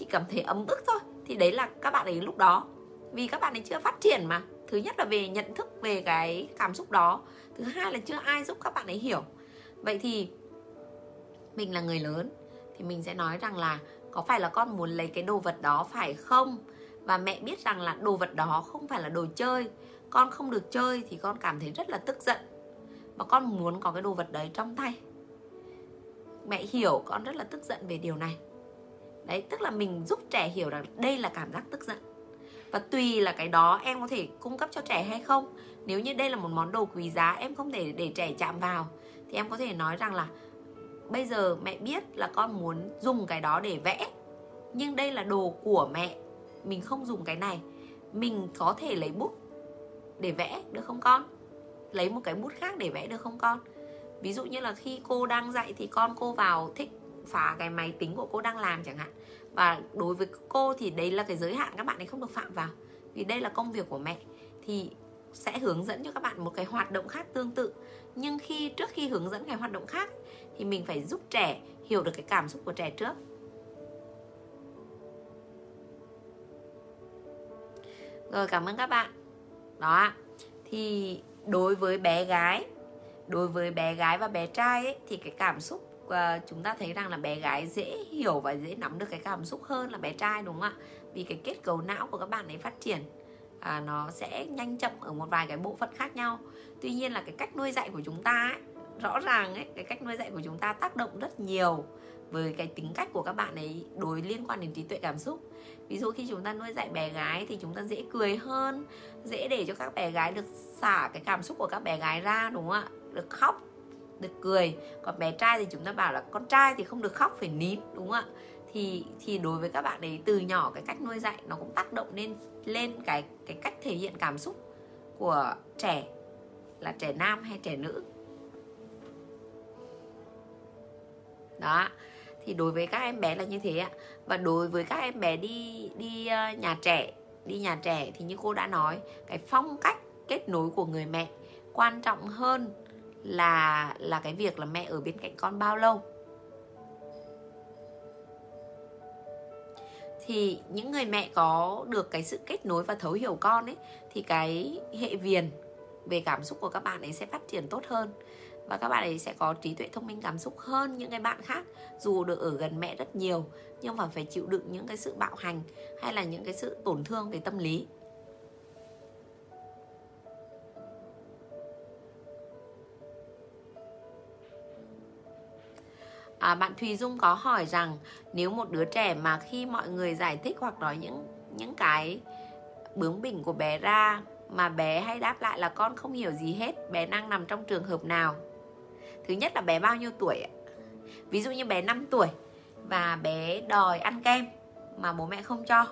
chị cảm thấy ấm ức thôi. Thì đấy là các bạn ấy lúc đó. Vì các bạn ấy chưa phát triển mà. Thứ nhất là về nhận thức, về cái cảm xúc đó. Thứ hai là chưa ai giúp các bạn ấy hiểu. Vậy thì mình là người lớn. Thì mình sẽ nói rằng là có phải là con muốn lấy cái đồ vật đó phải không? Và mẹ biết rằng là đồ vật đó không phải là đồ chơi. Con không được chơi thì con cảm thấy rất là tức giận. Và con muốn có cái đồ vật đấy trong tay. Mẹ hiểu con rất là tức giận về điều này đấy, tức là mình giúp trẻ hiểu rằng đây là cảm giác tức giận. Và tùy là cái đó em có thể cung cấp cho trẻ hay không. Nếu như đây là một món đồ quý giá, em không thể để trẻ chạm vào, thì em có thể nói rằng là, bây giờ mẹ biết là con muốn dùng cái đó để vẽ, nhưng đây là đồ của mẹ, mình không dùng cái này. Mình có thể lấy bút để vẽ, được không con? Lấy một cái bút khác để vẽ, được không con? Ví dụ như là khi cô đang dạy thì con cô vào thích phá cái máy tính của cô đang làm chẳng hạn. Và đối với cô thì đấy là cái giới hạn các bạn ấy không được phạm vào. Vì đây là công việc của mẹ thì sẽ hướng dẫn cho các bạn một cái hoạt động khác tương tự. Nhưng khi trước khi hướng dẫn cái hoạt động khác thì mình phải giúp trẻ hiểu được cái cảm xúc của trẻ trước. Rồi cảm ơn các bạn. Đó thì đối với bé gái đối với bé gái và bé trai ấy, thì cái cảm xúc uh, chúng ta thấy rằng là bé gái dễ hiểu và dễ nắm được cái cảm xúc hơn là bé trai đúng không ạ? Vì cái kết cấu não của các bạn ấy phát triển à, nó sẽ nhanh chậm ở một vài cái bộ phận khác nhau. Tuy nhiên là cái cách nuôi dạy của chúng ta ấy, rõ ràng ấy cái cách nuôi dạy của chúng ta tác động rất nhiều với cái tính cách của các bạn ấy đối liên quan đến trí tuệ cảm xúc. Ví dụ khi chúng ta nuôi dạy bé gái thì chúng ta dễ cười hơn dễ để cho các bé gái được xả cái cảm xúc của các bé gái ra đúng không ạ? Được khóc được cười. Còn bé trai thì chúng ta bảo là con trai thì không được khóc, phải nín, đúng không ạ? Thì thì đối với các bạn ấy, từ nhỏ cái cách nuôi dạy nó cũng tác động lên lên cái cái cách thể hiện cảm xúc của trẻ là trẻ nam hay trẻ nữ. Đó. Thì đối với các em bé là như thế ạ. Và đối với các em bé đi đi ờ, nhà trẻ, đi nhà trẻ thì như cô đã nói, cái phong cách kết nối của người mẹ quan trọng hơn là là cái việc là mẹ ở bên cạnh con bao lâu? Thì những người mẹ có được cái sự kết nối và thấu hiểu con ấy, thì cái hệ viền về cảm xúc của các bạn ấy sẽ phát triển tốt hơn. Và các bạn ấy sẽ có trí tuệ thông minh cảm xúc hơn những cái bạn khác, dù được ở gần mẹ rất nhiều, nhưng mà phải chịu đựng những cái sự bạo hành hay là những cái sự tổn thương về tâm lý. À, bạn Thùy Dung có hỏi rằng nếu một đứa trẻ mà khi mọi người giải thích hoặc nói những những cái bướng bỉnh của bé ra mà bé hay đáp lại là con không hiểu gì hết bé đang nằm trong trường hợp nào? Thứ nhất là bé bao nhiêu tuổi ví dụ như bé 5 tuổi và bé đòi ăn kem mà bố mẹ không cho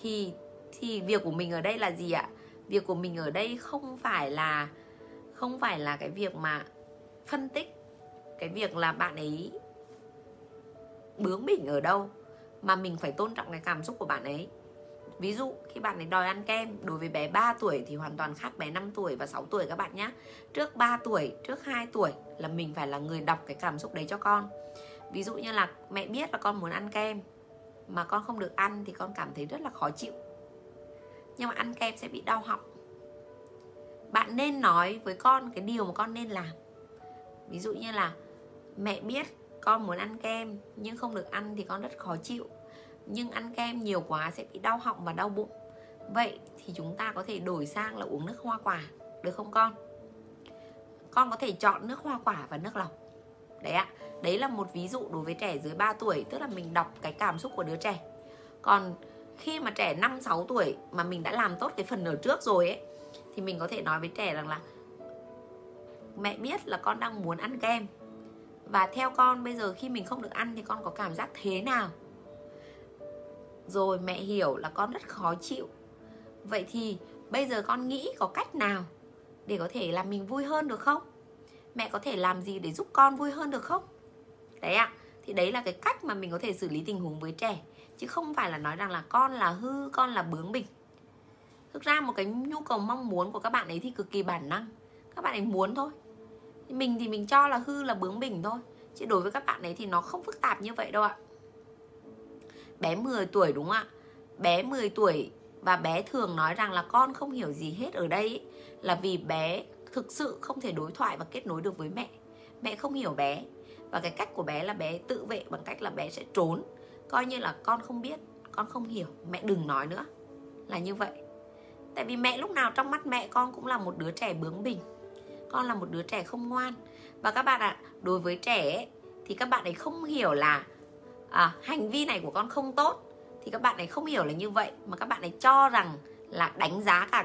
thì thì việc của mình ở đây là gì ạ? Việc của mình ở đây không phải là không phải là cái việc mà phân tích cái việc là bạn ấy bướng bỉnh ở đâu mà mình phải tôn trọng cái cảm xúc của bạn ấy. Ví dụ khi bạn ấy đòi ăn kem Đối với bé 3 tuổi thì hoàn toàn khác bé 5 tuổi và 6 tuổi các bạn nhé Trước 3 tuổi, trước 2 tuổi là mình phải là người đọc cái cảm xúc đấy cho con. Ví dụ như là mẹ biết là con muốn ăn kem Mà con không được ăn thì con cảm thấy rất là khó chịu. Nhưng mà ăn kem sẽ bị đau họng. Bạn nên nói với con cái điều mà con nên làm. Ví dụ như là Mẹ biết con muốn ăn kem, Nhưng không được ăn thì con rất khó chịu. Nhưng ăn kem nhiều quá sẽ bị đau họng và đau bụng. Vậy thì chúng ta có thể đổi sang là uống nước hoa quả, được không con? Con có thể chọn nước hoa quả và nước lọc. Đấy ạ, đấy là một ví dụ đối với trẻ dưới 3 tuổi, tức là mình đọc cái cảm xúc của đứa trẻ. Còn khi mà trẻ 5 6 tuổi mà mình đã làm tốt cái phần ở trước rồi ấy, thì mình có thể nói với trẻ rằng là mẹ biết là con đang muốn ăn kem và theo con bây giờ khi mình không được ăn thì con có cảm giác thế nào? Rồi mẹ hiểu là con rất khó chịu. Vậy thì bây giờ con nghĩ có cách nào để có thể làm mình vui hơn được không? Mẹ có thể làm gì để giúp con vui hơn được không? Đấy ạ à, thì đấy là cái cách mà mình có thể xử lý tình huống với trẻ chứ không phải là nói rằng là con là hư con là bướng bỉnh. Thực ra một cái nhu cầu mong muốn của các bạn ấy thì cực kỳ bản năng. Các bạn ấy muốn thôi mình thì mình cho là hư là bướng bỉnh thôi. Chứ đối với các bạn ấy thì nó không phức tạp như vậy đâu ạ. Bé 10 tuổi đúng không ạ? Bé 10 tuổi và bé thường nói rằng là con không hiểu gì hết ở đây ấy, là vì bé thực sự không thể đối thoại và kết nối được với mẹ. Mẹ không hiểu bé. Và cái cách của bé là bé tự vệ bằng cách là bé sẽ trốn. Coi như là con không biết con không hiểu. Mẹ đừng nói nữa. Là như vậy. Tại vì mẹ lúc nào trong mắt mẹ con cũng là một đứa trẻ bướng bỉnh con là một đứa trẻ không ngoan. Và các bạn ạ à, đối với trẻ ấy, thì các bạn ấy không hiểu là à, hành vi này của con không tốt thì các bạn ấy không hiểu là như vậy mà các bạn ấy cho rằng là đánh giá cả